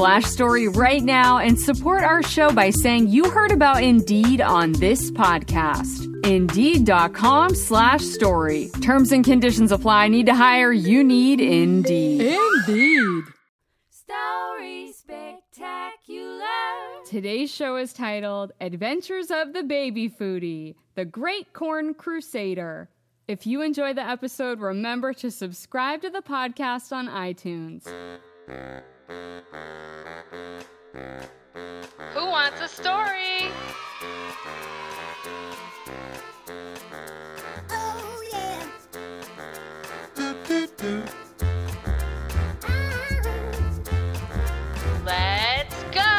story right now and support our show by saying you heard about Indeed on this podcast. Indeed.com slash story. Terms and conditions apply. Need to hire? You need Indeed. Indeed. Story Spectacular. Today's show is titled Adventures of the Baby Foodie, the Great Corn Crusader. If you enjoy the episode, remember to subscribe to the podcast on iTunes. Who wants a story? Oh, yeah. Let's go!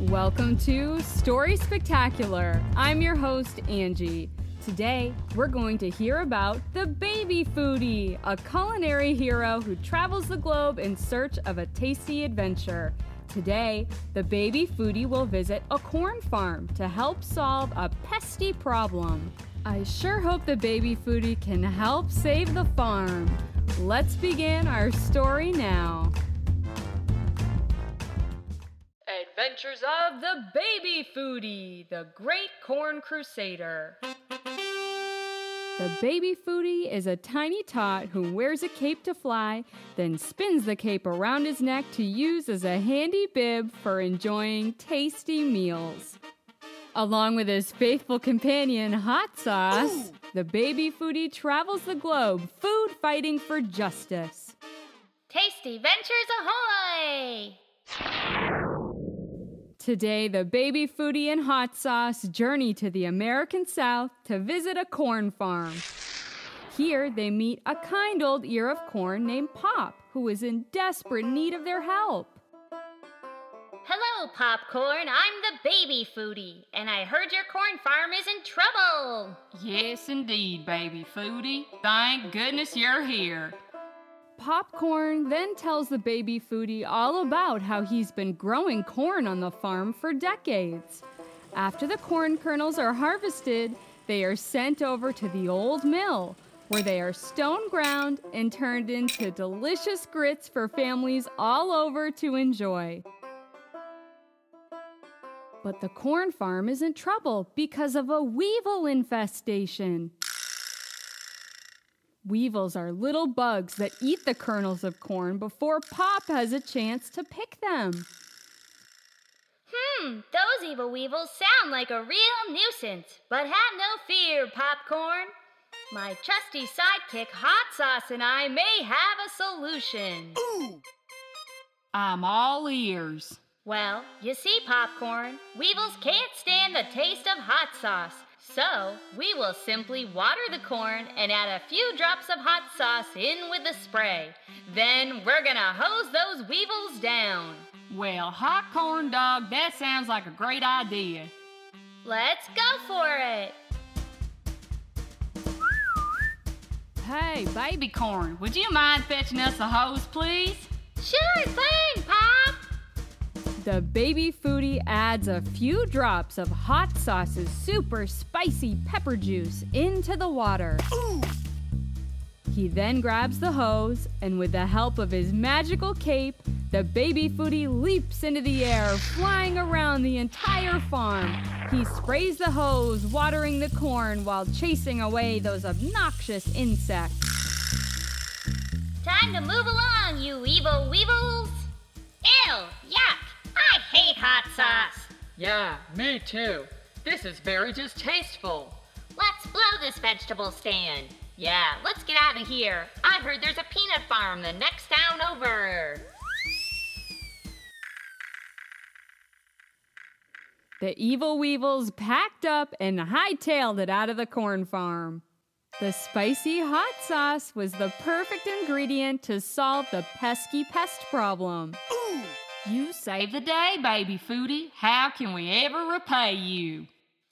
Welcome to Story Spectacular. I'm your host, Angie. Today, we're going to hear about the Baby Foodie, a culinary hero who travels the globe in search of a tasty adventure. Today, the Baby Foodie will visit a corn farm to help solve a pesty problem. I sure hope the Baby Foodie can help save the farm. Let's begin our story now. Adventures of the Baby Foodie, the Great Corn Crusader. The baby foodie is a tiny tot who wears a cape to fly, then spins the cape around his neck to use as a handy bib for enjoying tasty meals. Along with his faithful companion, Hot Sauce, the baby foodie travels the globe, food fighting for justice. Tasty Ventures Ahoy! Today, the baby foodie and hot sauce journey to the American South to visit a corn farm. Here, they meet a kind old ear of corn named Pop, who is in desperate need of their help. Hello, Popcorn. I'm the baby foodie, and I heard your corn farm is in trouble. Yes, indeed, baby foodie. Thank goodness you're here. Popcorn then tells the baby foodie all about how he's been growing corn on the farm for decades. After the corn kernels are harvested, they are sent over to the old mill, where they are stone ground and turned into delicious grits for families all over to enjoy. But the corn farm is in trouble because of a weevil infestation. Weevils are little bugs that eat the kernels of corn before Pop has a chance to pick them. Hmm, those evil weevils sound like a real nuisance. But have no fear, Popcorn. My trusty sidekick, Hot Sauce, and I may have a solution. Ooh! I'm all ears. Well, you see, Popcorn, weevils can't stand the taste of hot sauce. So, we will simply water the corn and add a few drops of hot sauce in with the spray. Then we're gonna hose those weevils down. Well, hot corn dog, that sounds like a great idea. Let's go for it. Hey, baby corn, would you mind fetching us a hose, please? Sure thing. The baby foodie adds a few drops of hot sauce's super spicy pepper juice into the water. He then grabs the hose, and with the help of his magical cape, the baby foodie leaps into the air, flying around the entire farm. He sprays the hose, watering the corn while chasing away those obnoxious insects. Time to move along, you evil weevils! Ew! Yuck! I hate hot sauce! Yeah, me too. This is very distasteful. Let's blow this vegetable stand. Yeah, let's get out of here. I heard there's a peanut farm the next town over. The evil weevils packed up and hightailed it out of the corn farm. The spicy hot sauce was the perfect ingredient to solve the pesky pest problem. You saved the day, baby foodie. How can we ever repay you?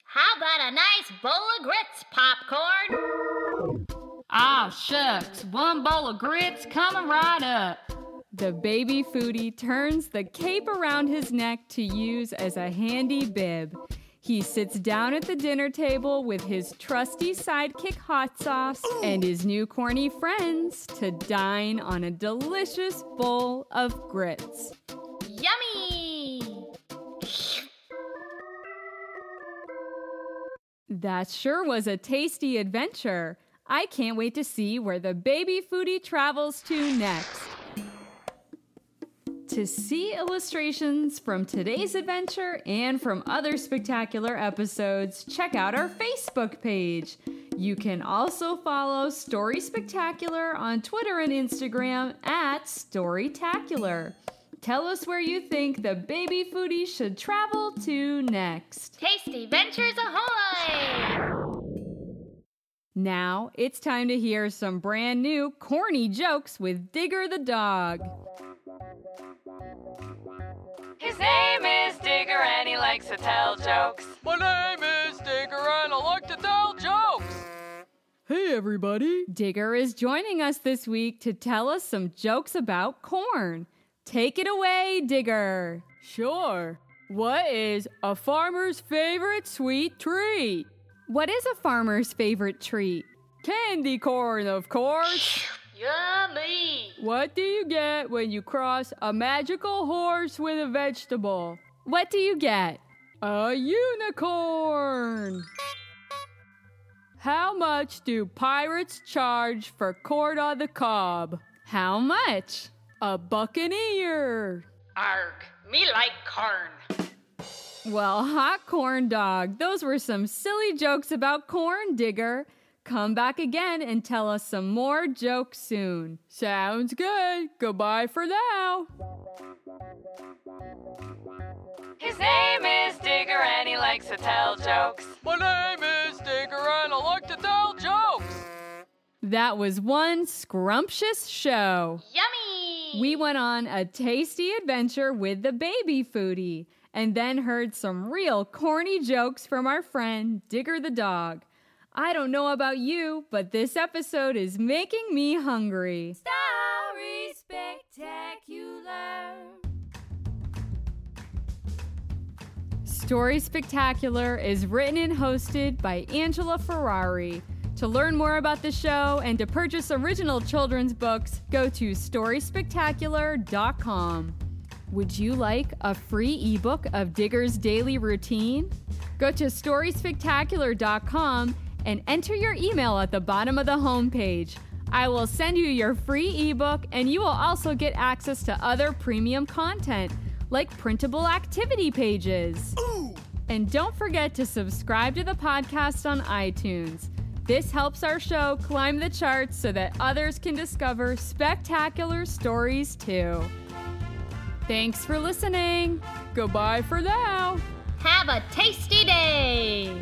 How about a nice bowl of grits, popcorn? Ah, shucks. One bowl of grits coming right up. The baby foodie turns the cape around his neck to use as a handy bib. He sits down at the dinner table with his trusty sidekick hot sauce and his new corny friends to dine on a delicious bowl of grits. That sure was a tasty adventure. I can't wait to see where the baby foodie travels to next. To see illustrations from today's adventure and from other spectacular episodes, check out our Facebook page. You can also follow Story Spectacular on Twitter and Instagram at Storytacular. Tell us where you think the baby foodie should travel to next. Tasty Ventures Ahoy! Now it's time to hear some brand new corny jokes with Digger the dog. His name is Digger and he likes to tell jokes. My name is Digger and I like to tell jokes. Hey, everybody! Digger is joining us this week to tell us some jokes about corn. Take it away, Digger. Sure. What is a farmer's favorite sweet treat? What is a farmer's favorite treat? Candy corn, of course. Yummy! What do you get when you cross a magical horse with a vegetable? What do you get? A unicorn! How much do pirates charge for corn on the cob? How much? A buccaneer! Arg, me like corn. Well, hot corn dog, those were some silly jokes about corn, Digger. Come back again and tell us some more jokes soon. Sounds good. Goodbye for now. His name is Digger and he likes to tell jokes. My name is Digger and I like to tell jokes. That was one scrumptious show. Yummy! We went on a tasty adventure with the baby foodie and then heard some real corny jokes from our friend Digger the dog. I don't know about you, but this episode is making me hungry. Story Spectacular. Story Spectacular is written and hosted by Angela Ferrari. To learn more about the show and to purchase original children's books, go to StorySpectacular.com. Would you like a free ebook of Digger's daily routine? Go to StorySpectacular.com and enter your email at the bottom of the homepage. I will send you your free ebook, and you will also get access to other premium content like printable activity pages. And don't forget to subscribe to the podcast on iTunes. This helps our show climb the charts so that others can discover spectacular stories too. Thanks for listening. Goodbye for now. Have a tasty day.